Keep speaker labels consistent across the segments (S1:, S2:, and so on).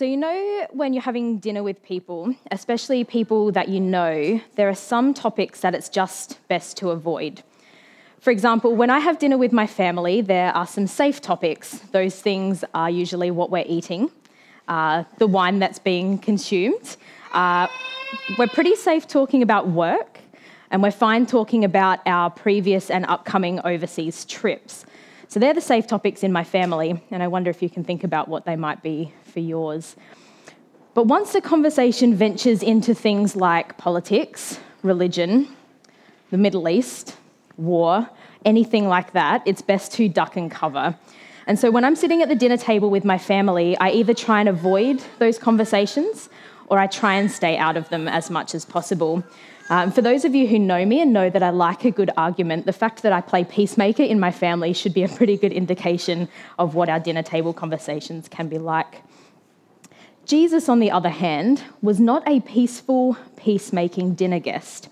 S1: So, you know, when you're having dinner with people, especially people that you know, there are some topics that it's just best to avoid. For example, when I have dinner with my family, there are some safe topics. Those things are usually what we're eating, uh, the wine that's being consumed. Uh, we're pretty safe talking about work, and we're fine talking about our previous and upcoming overseas trips. So they're the safe topics in my family, and I wonder if you can think about what they might be for yours. But once the conversation ventures into things like politics, religion, the Middle East, war, anything like that, it's best to duck and cover. And so when I'm sitting at the dinner table with my family, I either try and avoid those conversations or I try and stay out of them as much as possible. Um, for those of you who know me and know that I like a good argument, the fact that I play peacemaker in my family should be a pretty good indication of what our dinner table conversations can be like. Jesus, on the other hand, was not a peaceful, peacemaking dinner guest.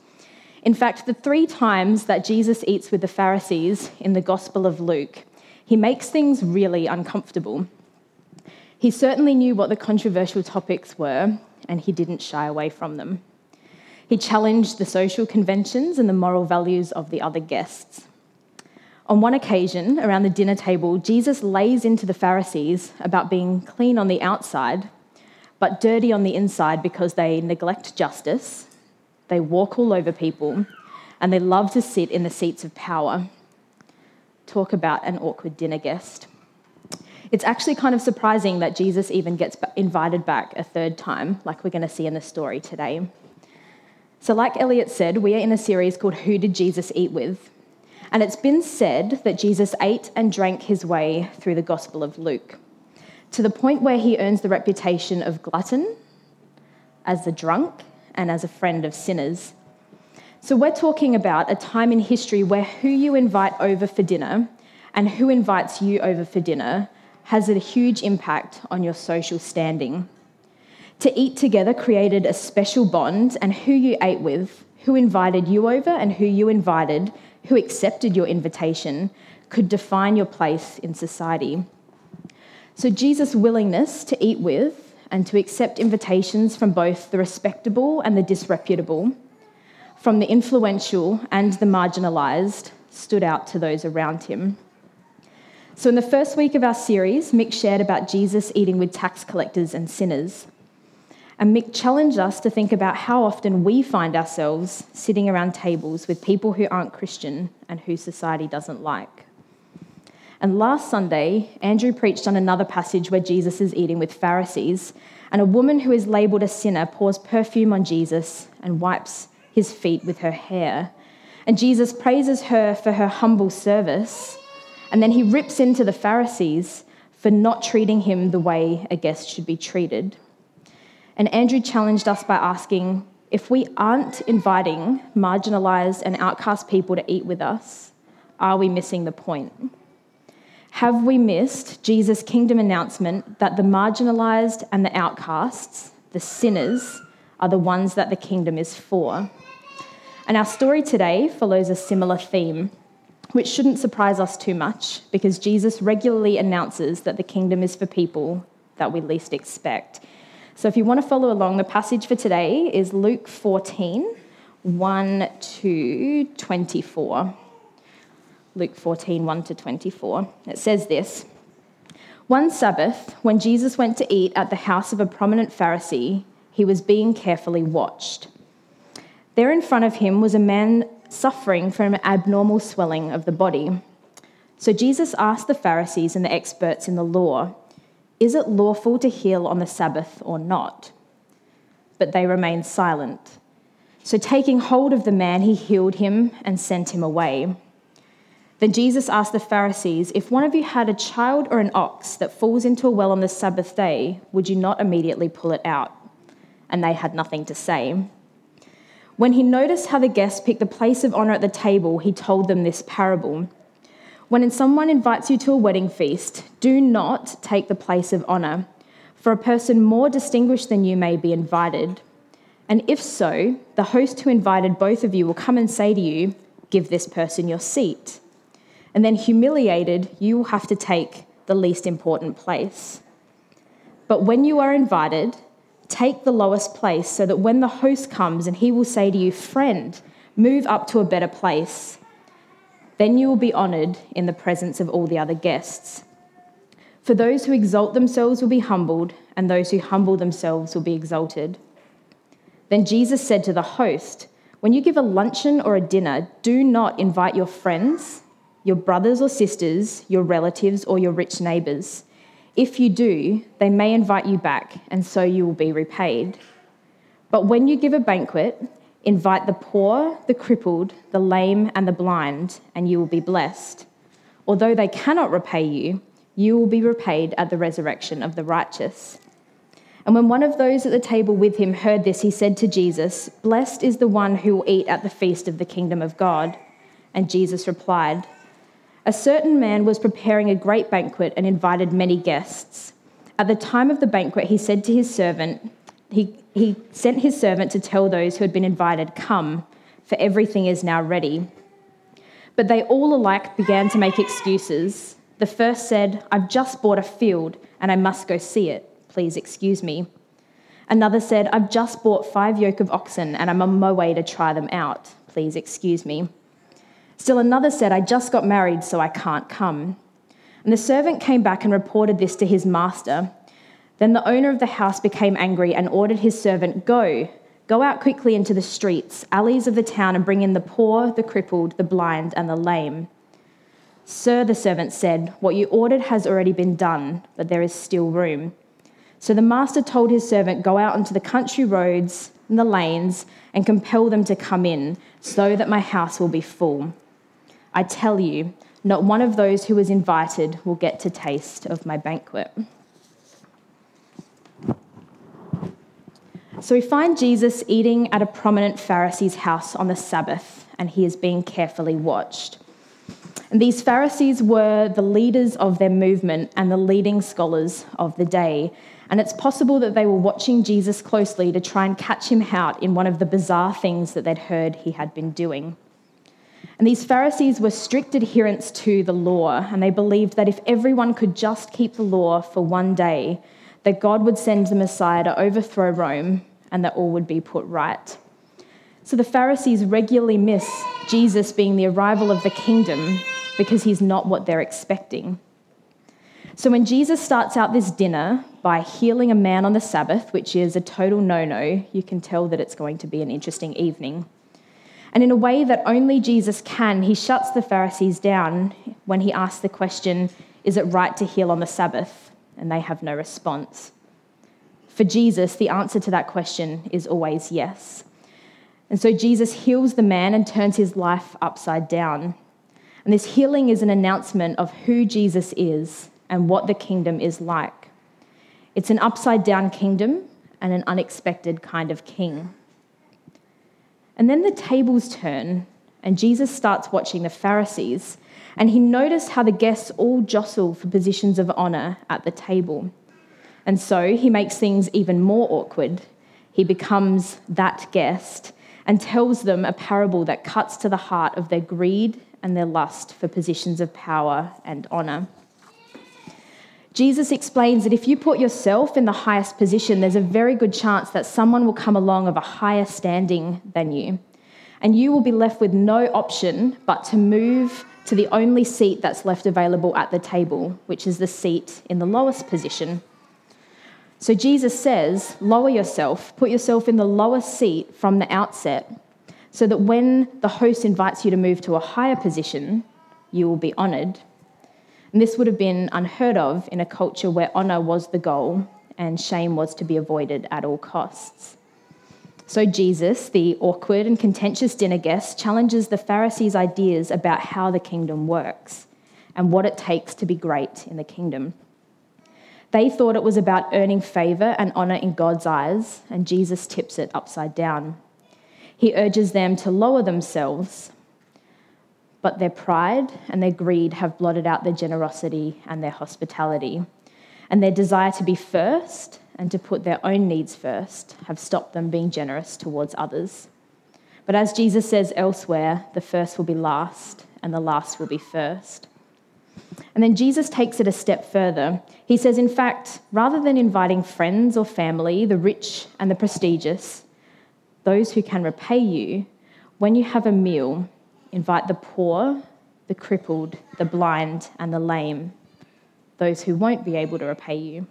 S1: In fact, the three times that Jesus eats with the Pharisees in the Gospel of Luke, he makes things really uncomfortable. He certainly knew what the controversial topics were, and he didn't shy away from them. He challenged the social conventions and the moral values of the other guests. On one occasion, around the dinner table, Jesus lays into the Pharisees about being clean on the outside, but dirty on the inside because they neglect justice, they walk all over people, and they love to sit in the seats of power. Talk about an awkward dinner guest. It's actually kind of surprising that Jesus even gets invited back a third time, like we're going to see in the story today. So, like Elliot said, we are in a series called Who Did Jesus Eat With? And it's been said that Jesus ate and drank his way through the Gospel of Luke to the point where he earns the reputation of glutton, as a drunk, and as a friend of sinners. So, we're talking about a time in history where who you invite over for dinner and who invites you over for dinner has a huge impact on your social standing. To eat together created a special bond, and who you ate with, who invited you over, and who you invited, who accepted your invitation, could define your place in society. So, Jesus' willingness to eat with and to accept invitations from both the respectable and the disreputable, from the influential and the marginalised, stood out to those around him. So, in the first week of our series, Mick shared about Jesus eating with tax collectors and sinners. And Mick challenged us to think about how often we find ourselves sitting around tables with people who aren't Christian and who society doesn't like. And last Sunday, Andrew preached on another passage where Jesus is eating with Pharisees, and a woman who is labelled a sinner pours perfume on Jesus and wipes his feet with her hair. And Jesus praises her for her humble service, and then he rips into the Pharisees for not treating him the way a guest should be treated. And Andrew challenged us by asking if we aren't inviting marginalised and outcast people to eat with us, are we missing the point? Have we missed Jesus' kingdom announcement that the marginalised and the outcasts, the sinners, are the ones that the kingdom is for? And our story today follows a similar theme, which shouldn't surprise us too much because Jesus regularly announces that the kingdom is for people that we least expect. So if you want to follow along, the passage for today is Luke 14, 1 to 24. Luke 14, 1 to 24. It says this One Sabbath, when Jesus went to eat at the house of a prominent Pharisee, he was being carefully watched. There in front of him was a man suffering from abnormal swelling of the body. So Jesus asked the Pharisees and the experts in the law, is it lawful to heal on the Sabbath or not? But they remained silent. So, taking hold of the man, he healed him and sent him away. Then Jesus asked the Pharisees, If one of you had a child or an ox that falls into a well on the Sabbath day, would you not immediately pull it out? And they had nothing to say. When he noticed how the guests picked the place of honour at the table, he told them this parable. When someone invites you to a wedding feast, do not take the place of honour, for a person more distinguished than you may be invited. And if so, the host who invited both of you will come and say to you, Give this person your seat. And then, humiliated, you will have to take the least important place. But when you are invited, take the lowest place so that when the host comes and he will say to you, Friend, move up to a better place, then you will be honoured in the presence of all the other guests. For those who exalt themselves will be humbled, and those who humble themselves will be exalted. Then Jesus said to the host, When you give a luncheon or a dinner, do not invite your friends, your brothers or sisters, your relatives, or your rich neighbours if you do, they may invite you back, and so you will be repaid. But when you give a banquet, invite the poor, the crippled, the lame, and the blind, and you will be blessed. Although they cannot repay you, you will be repaid at the resurrection of the righteous. And when one of those at the table with him heard this, he said to Jesus, Blessed is the one who will eat at the feast of the kingdom of God. And Jesus replied, a certain man was preparing a great banquet and invited many guests. At the time of the banquet, he said to his servant, he, he sent his servant to tell those who had been invited, Come, for everything is now ready. But they all alike began to make excuses. The first said, I've just bought a field and I must go see it. Please excuse me. Another said, I've just bought five yoke of oxen and I'm on my way to try them out. Please excuse me. Still another said, I just got married, so I can't come. And the servant came back and reported this to his master. Then the owner of the house became angry and ordered his servant, Go, go out quickly into the streets, alleys of the town, and bring in the poor, the crippled, the blind, and the lame. Sir, the servant said, What you ordered has already been done, but there is still room. So the master told his servant, Go out onto the country roads and the lanes and compel them to come in, so that my house will be full. I tell you, not one of those who was invited will get to taste of my banquet. So we find Jesus eating at a prominent Pharisee's house on the Sabbath, and he is being carefully watched. And these Pharisees were the leaders of their movement and the leading scholars of the day. And it's possible that they were watching Jesus closely to try and catch him out in one of the bizarre things that they'd heard he had been doing. And these Pharisees were strict adherents to the law, and they believed that if everyone could just keep the law for one day, that God would send the Messiah to overthrow Rome and that all would be put right. So the Pharisees regularly miss Jesus being the arrival of the kingdom because he's not what they're expecting. So when Jesus starts out this dinner by healing a man on the Sabbath, which is a total no no, you can tell that it's going to be an interesting evening. And in a way that only Jesus can, he shuts the Pharisees down when he asks the question, Is it right to heal on the Sabbath? And they have no response. For Jesus, the answer to that question is always yes. And so Jesus heals the man and turns his life upside down. And this healing is an announcement of who Jesus is and what the kingdom is like. It's an upside down kingdom and an unexpected kind of king. And then the tables turn, and Jesus starts watching the Pharisees, and he noticed how the guests all jostle for positions of honour at the table. And so he makes things even more awkward. He becomes that guest and tells them a parable that cuts to the heart of their greed and their lust for positions of power and honour. Jesus explains that if you put yourself in the highest position, there's a very good chance that someone will come along of a higher standing than you. And you will be left with no option but to move to the only seat that's left available at the table, which is the seat in the lowest position. So Jesus says, lower yourself, put yourself in the lowest seat from the outset, so that when the host invites you to move to a higher position, you will be honoured. And this would have been unheard of in a culture where honour was the goal and shame was to be avoided at all costs. So, Jesus, the awkward and contentious dinner guest, challenges the Pharisees' ideas about how the kingdom works and what it takes to be great in the kingdom. They thought it was about earning favour and honour in God's eyes, and Jesus tips it upside down. He urges them to lower themselves but their pride and their greed have blotted out their generosity and their hospitality. And their desire to be first and to put their own needs first have stopped them being generous towards others. But as Jesus says elsewhere, the first will be last and the last will be first. And then Jesus takes it a step further. He says, in fact, rather than inviting friends or family, the rich and the prestigious, those who can repay you, when you have a meal, invite the poor, the crippled, the blind, and the lame, those who won't be able to repay you.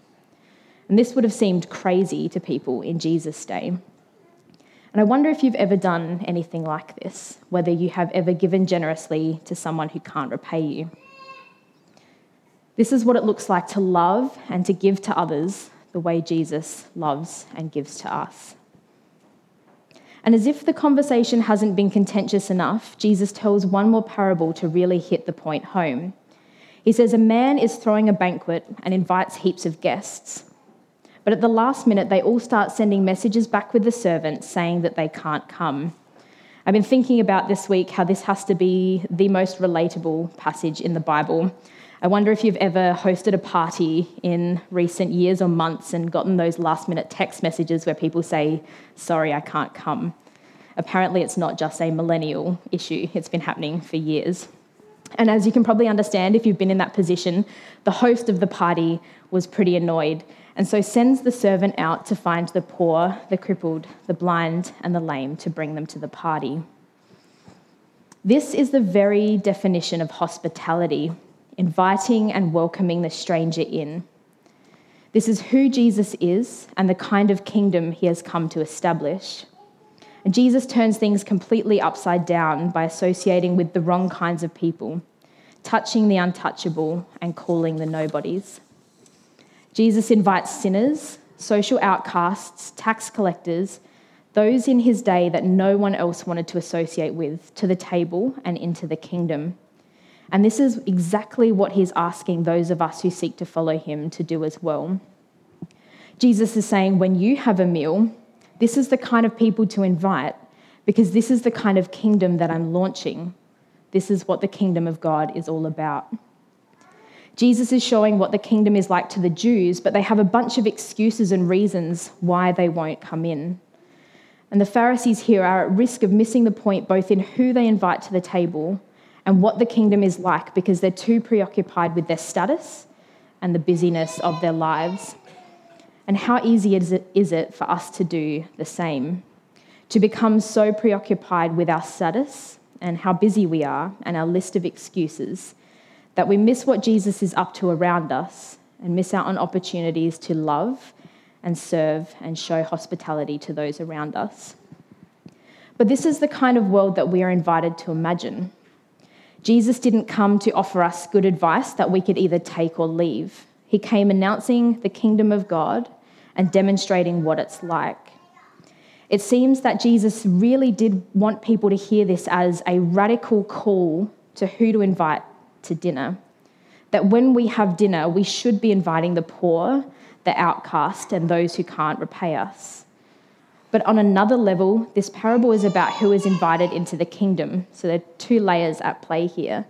S1: And this would have seemed crazy to people in Jesus' day. And I wonder if you've ever done anything like this, whether you have ever given generously to someone who can't repay you. This is what it looks like to love and to give to others the way Jesus loves and gives to us. And as if the conversation hasn't been contentious enough, Jesus tells one more parable to really hit the point home. He says, A man is throwing a banquet and invites heaps of guests. But at the last minute, they all start sending messages back with the servants saying that they can't come. I've been thinking about this week how this has to be the most relatable passage in the Bible. I wonder if you've ever hosted a party in recent years or months and gotten those last minute text messages where people say, Sorry, I can't come. Apparently, it's not just a millennial issue, it's been happening for years. And as you can probably understand, if you've been in that position, the host of the party was pretty annoyed and so sends the servant out to find the poor, the crippled, the blind, and the lame to bring them to the party. This is the very definition of hospitality inviting and welcoming the stranger in. This is who Jesus is and the kind of kingdom he has come to establish. And Jesus turns things completely upside down by associating with the wrong kinds of people, touching the untouchable and calling the nobodies. Jesus invites sinners, social outcasts, tax collectors, those in his day that no one else wanted to associate with, to the table and into the kingdom. And this is exactly what he's asking those of us who seek to follow him to do as well. Jesus is saying, when you have a meal, this is the kind of people to invite because this is the kind of kingdom that I'm launching. This is what the kingdom of God is all about. Jesus is showing what the kingdom is like to the Jews, but they have a bunch of excuses and reasons why they won't come in. And the Pharisees here are at risk of missing the point both in who they invite to the table and what the kingdom is like because they're too preoccupied with their status and the busyness of their lives. And how easy is it, is it for us to do the same? To become so preoccupied with our status and how busy we are and our list of excuses that we miss what Jesus is up to around us and miss out on opportunities to love and serve and show hospitality to those around us. But this is the kind of world that we are invited to imagine. Jesus didn't come to offer us good advice that we could either take or leave. He came announcing the kingdom of God and demonstrating what it's like. It seems that Jesus really did want people to hear this as a radical call to who to invite to dinner. That when we have dinner, we should be inviting the poor, the outcast, and those who can't repay us. But on another level, this parable is about who is invited into the kingdom. So there are two layers at play here.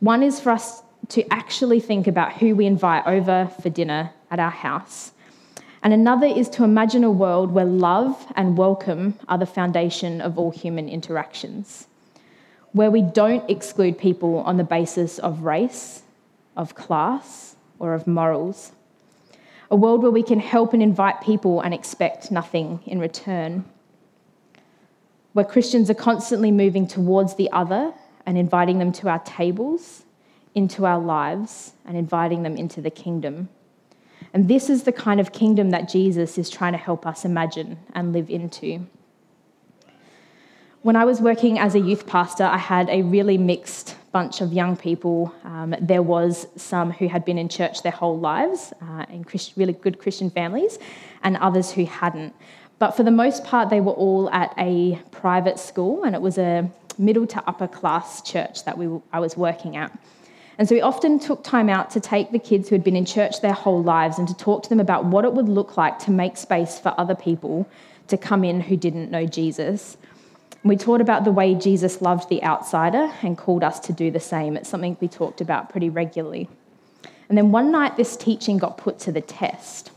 S1: One is for us to actually think about who we invite over for dinner at our house. And another is to imagine a world where love and welcome are the foundation of all human interactions, where we don't exclude people on the basis of race, of class, or of morals. A world where we can help and invite people and expect nothing in return. Where Christians are constantly moving towards the other and inviting them to our tables, into our lives, and inviting them into the kingdom. And this is the kind of kingdom that Jesus is trying to help us imagine and live into. When I was working as a youth pastor, I had a really mixed bunch of young people. Um, there was some who had been in church their whole lives, uh, in Christ- really good Christian families, and others who hadn't. But for the most part, they were all at a private school, and it was a middle to upper class church that we, I was working at. And so we often took time out to take the kids who had been in church their whole lives and to talk to them about what it would look like to make space for other people to come in who didn't know Jesus. We taught about the way Jesus loved the outsider and called us to do the same. It's something we talked about pretty regularly. And then one night, this teaching got put to the test.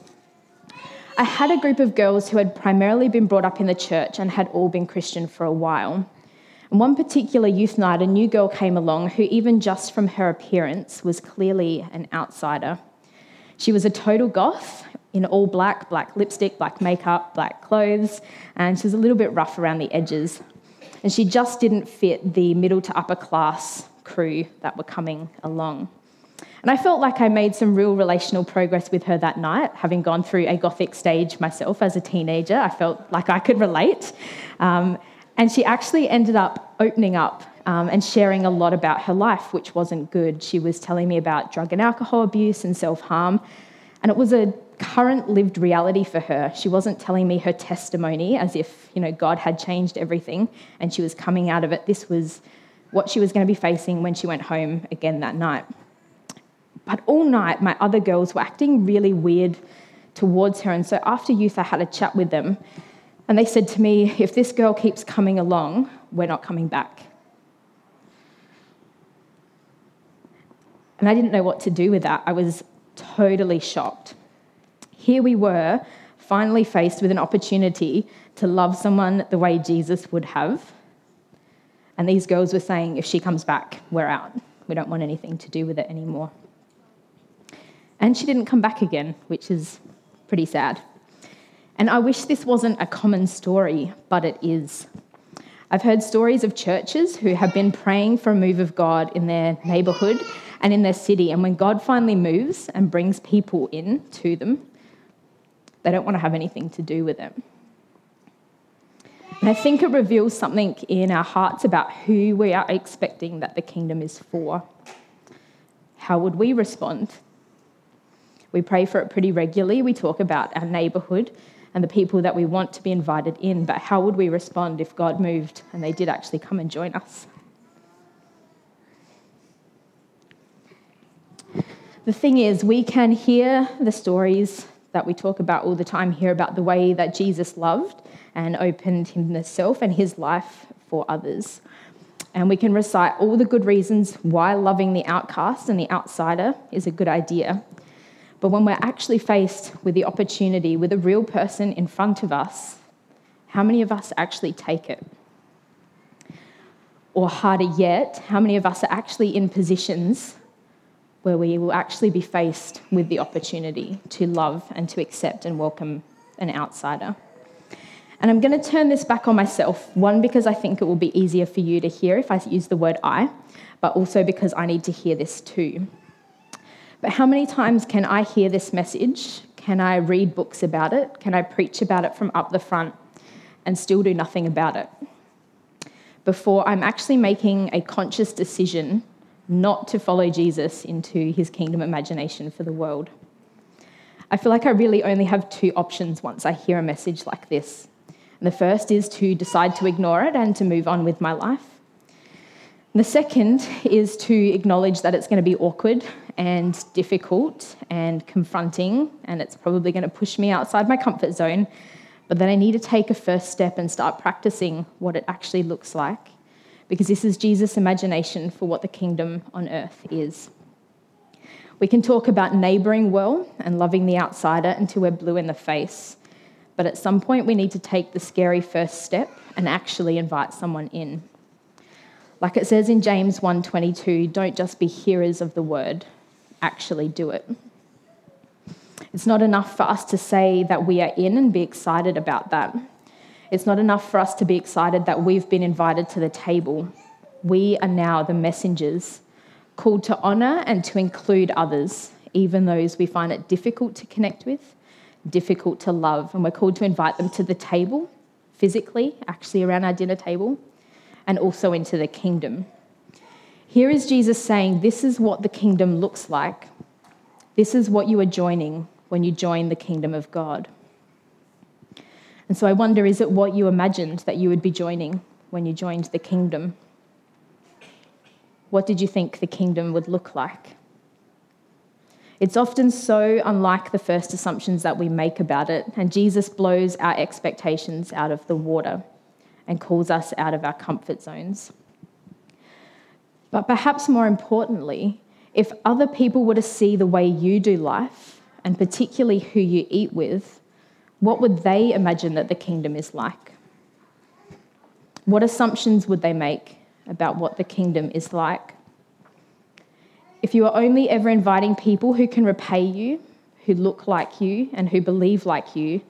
S1: I had a group of girls who had primarily been brought up in the church and had all been Christian for a while. And one particular youth night, a new girl came along who, even just from her appearance, was clearly an outsider. She was a total goth in all black, black lipstick, black makeup, black clothes, and she was a little bit rough around the edges. And she just didn't fit the middle to upper class crew that were coming along. And I felt like I made some real relational progress with her that night, having gone through a gothic stage myself as a teenager. I felt like I could relate. Um, and she actually ended up opening up um, and sharing a lot about her life, which wasn't good. She was telling me about drug and alcohol abuse and self harm. And it was a current lived reality for her. She wasn't telling me her testimony as if, you know, God had changed everything and she was coming out of it. This was what she was going to be facing when she went home again that night. But all night, my other girls were acting really weird towards her. And so after youth, I had a chat with them. And they said to me, if this girl keeps coming along, we're not coming back. And I didn't know what to do with that. I was totally shocked. Here we were, finally faced with an opportunity to love someone the way Jesus would have. And these girls were saying, if she comes back, we're out. We don't want anything to do with it anymore. And she didn't come back again, which is pretty sad. And I wish this wasn't a common story, but it is. I've heard stories of churches who have been praying for a move of God in their neighbourhood and in their city, and when God finally moves and brings people in to them, they don't want to have anything to do with it. And I think it reveals something in our hearts about who we are expecting that the kingdom is for. How would we respond we pray for it pretty regularly. We talk about our neighbourhood and the people that we want to be invited in, but how would we respond if God moved and they did actually come and join us? The thing is, we can hear the stories that we talk about all the time, here about the way that Jesus loved and opened himself and his life for others. And we can recite all the good reasons why loving the outcast and the outsider is a good idea. But when we're actually faced with the opportunity with a real person in front of us, how many of us actually take it? Or harder yet, how many of us are actually in positions where we will actually be faced with the opportunity to love and to accept and welcome an outsider? And I'm going to turn this back on myself, one, because I think it will be easier for you to hear if I use the word I, but also because I need to hear this too. But how many times can I hear this message? Can I read books about it? Can I preach about it from up the front and still do nothing about it? Before I'm actually making a conscious decision not to follow Jesus into his kingdom imagination for the world. I feel like I really only have two options once I hear a message like this. And the first is to decide to ignore it and to move on with my life. The second is to acknowledge that it's going to be awkward and difficult and confronting, and it's probably going to push me outside my comfort zone, but that I need to take a first step and start practicing what it actually looks like, because this is Jesus' imagination for what the kingdom on earth is. We can talk about neighbouring well and loving the outsider until we're blue in the face, but at some point we need to take the scary first step and actually invite someone in. Like it says in James 1:22, don't just be hearers of the word, actually do it. It's not enough for us to say that we are in and be excited about that. It's not enough for us to be excited that we've been invited to the table. We are now the messengers, called to honour and to include others, even those we find it difficult to connect with, difficult to love. And we're called to invite them to the table, physically, actually around our dinner table, and also into the kingdom. Here is Jesus saying, This is what the kingdom looks like. This is what you are joining when you join the kingdom of God. And so I wonder is it what you imagined that you would be joining when you joined the kingdom? What did you think the kingdom would look like? It's often so unlike the first assumptions that we make about it, and Jesus blows our expectations out of the water and calls us out of our comfort zones. But perhaps more importantly, if other people were to see the way you do life, and particularly who you eat with, what would they imagine that the kingdom is like? What assumptions would they make about what the kingdom is like? If you are only ever inviting people who can repay you, who look like you, and who believe like you,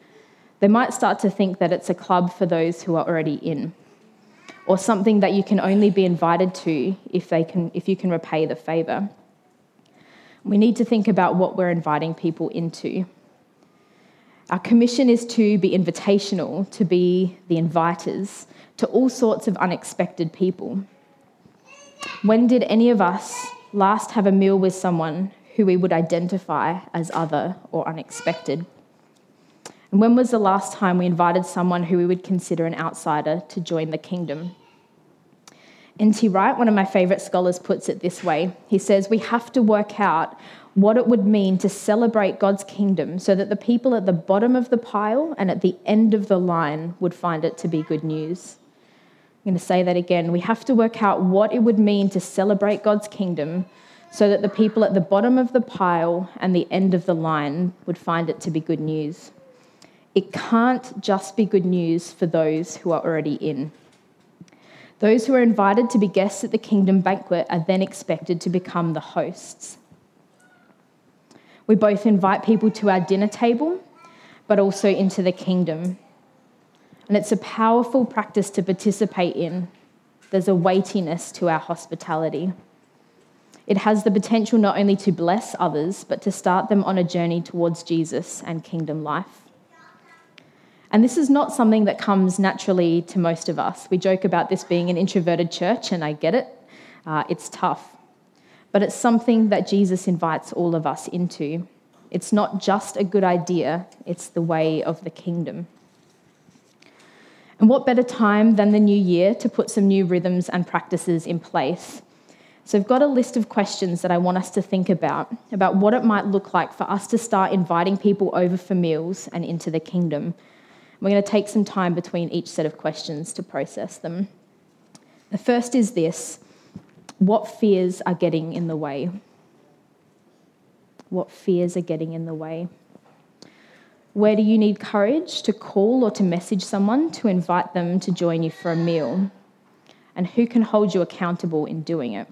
S1: they might start to think that it's a club for those who are already in, or something that you can only be invited to if, they can, if you can repay the favour. We need to think about what we're inviting people into. Our commission is to be invitational, to be the inviters to all sorts of unexpected people. When did any of us last have a meal with someone who we would identify as other or unexpected? And when was the last time we invited someone who we would consider an outsider to join the kingdom? N.T. Wright, one of my favourite scholars, puts it this way He says, We have to work out what it would mean to celebrate God's kingdom so that the people at the bottom of the pile and at the end of the line would find it to be good news. I'm going to say that again. We have to work out what it would mean to celebrate God's kingdom so that the people at the bottom of the pile and the end of the line would find it to be good news. It can't just be good news for those who are already in. Those who are invited to be guests at the kingdom banquet are then expected to become the hosts. We both invite people to our dinner table, but also into the kingdom. And it's a powerful practice to participate in. There's a weightiness to our hospitality. It has the potential not only to bless others, but to start them on a journey towards Jesus and kingdom life. And this is not something that comes naturally to most of us. We joke about this being an introverted church, and I get it. Uh, it's tough. But it's something that Jesus invites all of us into. It's not just a good idea, it's the way of the kingdom. And what better time than the new year to put some new rhythms and practices in place? So, I've got a list of questions that I want us to think about, about what it might look like for us to start inviting people over for meals and into the kingdom. We're going to take some time between each set of questions to process them. The first is this What fears are getting in the way? What fears are getting in the way? Where do you need courage to call or to message someone to invite them to join you for a meal? And who can hold you accountable in doing it?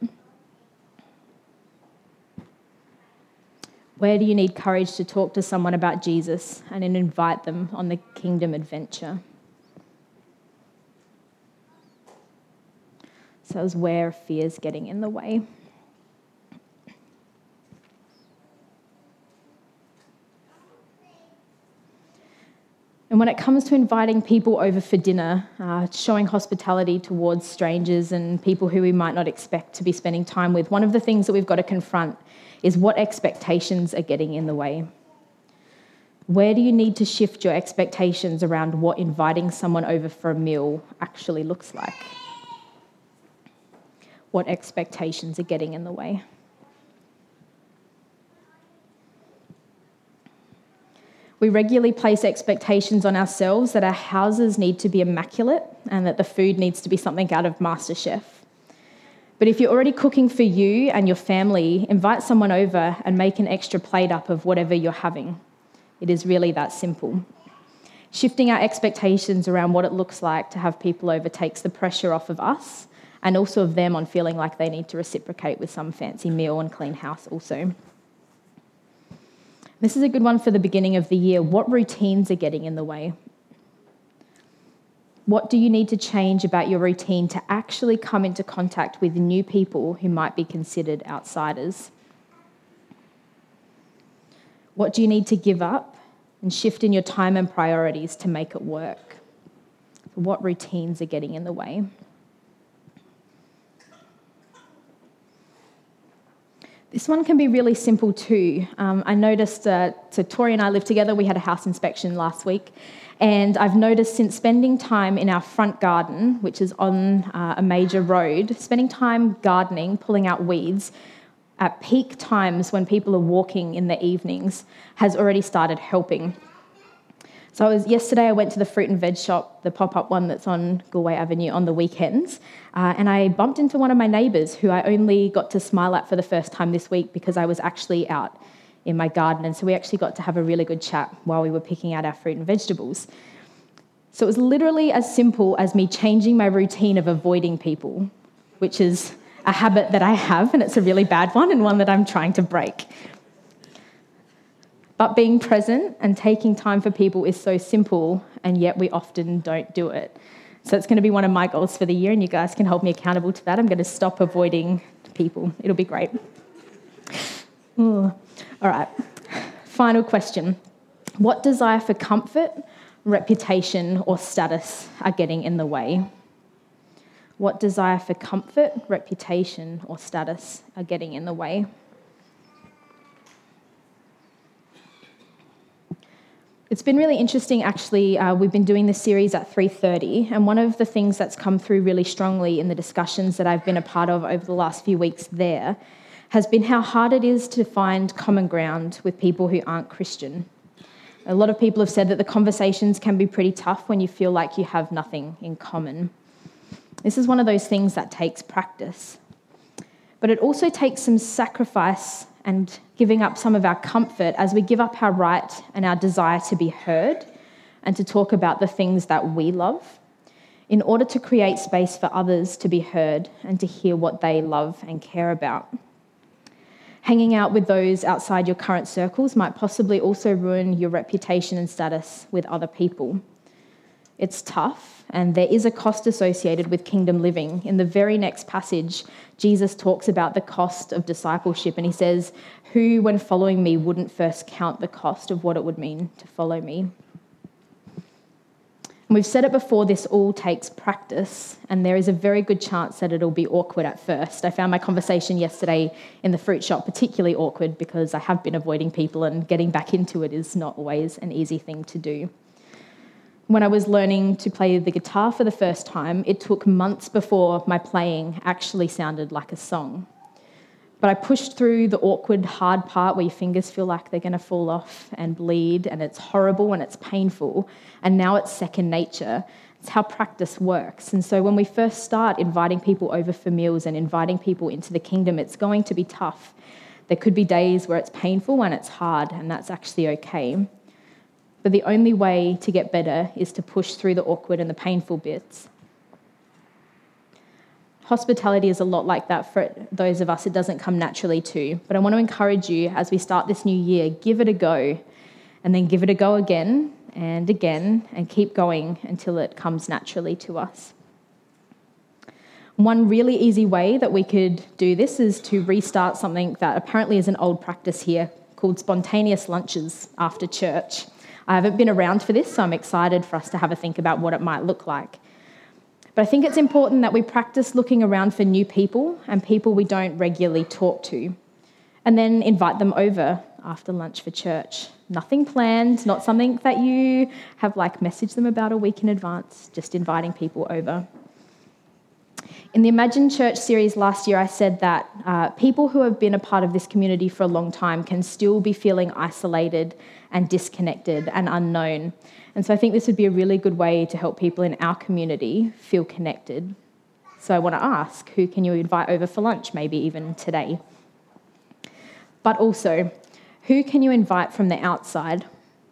S1: Where do you need courage to talk to someone about Jesus and invite them on the kingdom adventure? So, is where fear's getting in the way. And when it comes to inviting people over for dinner, uh, showing hospitality towards strangers and people who we might not expect to be spending time with, one of the things that we've got to confront is what expectations are getting in the way. Where do you need to shift your expectations around what inviting someone over for a meal actually looks like? What expectations are getting in the way? We regularly place expectations on ourselves that our houses need to be immaculate and that the food needs to be something out of MasterChef. But if you're already cooking for you and your family, invite someone over and make an extra plate up of whatever you're having. It is really that simple. Shifting our expectations around what it looks like to have people over takes the pressure off of us and also of them on feeling like they need to reciprocate with some fancy meal and clean house, also. This is a good one for the beginning of the year. What routines are getting in the way? What do you need to change about your routine to actually come into contact with new people who might be considered outsiders? What do you need to give up and shift in your time and priorities to make it work? What routines are getting in the way? This one can be really simple too. Um, I noticed, uh, so Tori and I live together, we had a house inspection last week, and I've noticed since spending time in our front garden, which is on uh, a major road, spending time gardening, pulling out weeds, at peak times when people are walking in the evenings, has already started helping. So I was yesterday. I went to the fruit and veg shop, the pop-up one that's on Galway Avenue on the weekends, uh, and I bumped into one of my neighbours who I only got to smile at for the first time this week because I was actually out in my garden. And so we actually got to have a really good chat while we were picking out our fruit and vegetables. So it was literally as simple as me changing my routine of avoiding people, which is a habit that I have, and it's a really bad one and one that I'm trying to break. But being present and taking time for people is so simple, and yet we often don't do it. So it's going to be one of my goals for the year, and you guys can hold me accountable to that. I'm going to stop avoiding people. It'll be great. Ooh. All right. Final question What desire for comfort, reputation, or status are getting in the way? What desire for comfort, reputation, or status are getting in the way? It's been really interesting, actually. Uh, we've been doing this series at 3:30, and one of the things that's come through really strongly in the discussions that I've been a part of over the last few weeks there has been how hard it is to find common ground with people who aren't Christian. A lot of people have said that the conversations can be pretty tough when you feel like you have nothing in common. This is one of those things that takes practice. But it also takes some sacrifice and giving up some of our comfort as we give up our right and our desire to be heard and to talk about the things that we love in order to create space for others to be heard and to hear what they love and care about. Hanging out with those outside your current circles might possibly also ruin your reputation and status with other people. It's tough, and there is a cost associated with kingdom living. In the very next passage, Jesus talks about the cost of discipleship, and he says, Who, when following me, wouldn't first count the cost of what it would mean to follow me? And we've said it before, this all takes practice, and there is a very good chance that it'll be awkward at first. I found my conversation yesterday in the fruit shop particularly awkward because I have been avoiding people, and getting back into it is not always an easy thing to do. When I was learning to play the guitar for the first time, it took months before my playing actually sounded like a song. But I pushed through the awkward, hard part where your fingers feel like they're going to fall off and bleed, and it's horrible and it's painful. And now it's second nature. It's how practice works. And so when we first start inviting people over for meals and inviting people into the kingdom, it's going to be tough. There could be days where it's painful and it's hard, and that's actually okay. But the only way to get better is to push through the awkward and the painful bits Hospitality is a lot like that for those of us it doesn't come naturally to. But I want to encourage you as we start this new year, give it a go and then give it a go again and again and keep going until it comes naturally to us. One really easy way that we could do this is to restart something that apparently is an old practice here called spontaneous lunches after church. I haven't been around for this, so I'm excited for us to have a think about what it might look like. But I think it's important that we practice looking around for new people and people we don't regularly talk to, and then invite them over after lunch for church. Nothing planned, not something that you have like messaged them about a week in advance, just inviting people over. In the Imagine Church series last year, I said that uh, people who have been a part of this community for a long time can still be feeling isolated and disconnected and unknown. And so I think this would be a really good way to help people in our community feel connected. So I want to ask who can you invite over for lunch, maybe even today? But also, who can you invite from the outside?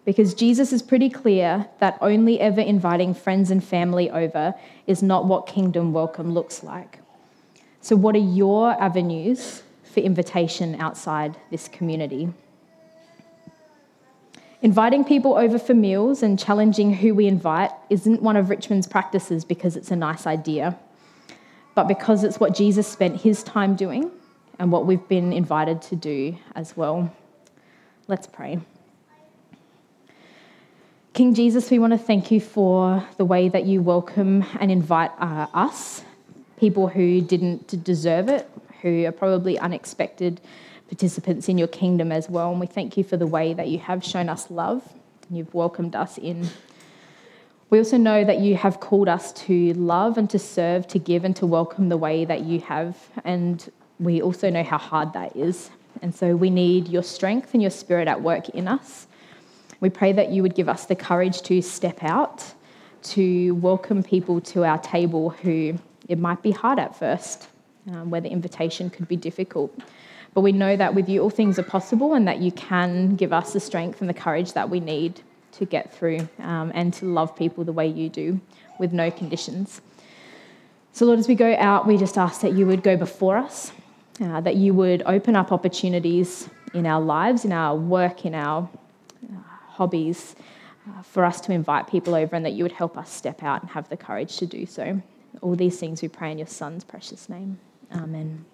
S1: Because Jesus is pretty clear that only ever inviting friends and family over is not what kingdom welcome looks like. So, what are your avenues for invitation outside this community? Inviting people over for meals and challenging who we invite isn't one of Richmond's practices because it's a nice idea, but because it's what Jesus spent his time doing and what we've been invited to do as well. Let's pray. King Jesus, we want to thank you for the way that you welcome and invite uh, us, people who didn't deserve it, who are probably unexpected participants in your kingdom as well. And we thank you for the way that you have shown us love and you've welcomed us in. We also know that you have called us to love and to serve, to give and to welcome the way that you have. And we also know how hard that is. And so we need your strength and your spirit at work in us. We pray that you would give us the courage to step out, to welcome people to our table who it might be hard at first, um, where the invitation could be difficult. But we know that with you, all things are possible and that you can give us the strength and the courage that we need to get through um, and to love people the way you do with no conditions. So, Lord, as we go out, we just ask that you would go before us, uh, that you would open up opportunities in our lives, in our work, in our uh, hobbies, uh, for us to invite people over, and that you would help us step out and have the courage to do so. All these things we pray in your Son's precious name. Amen.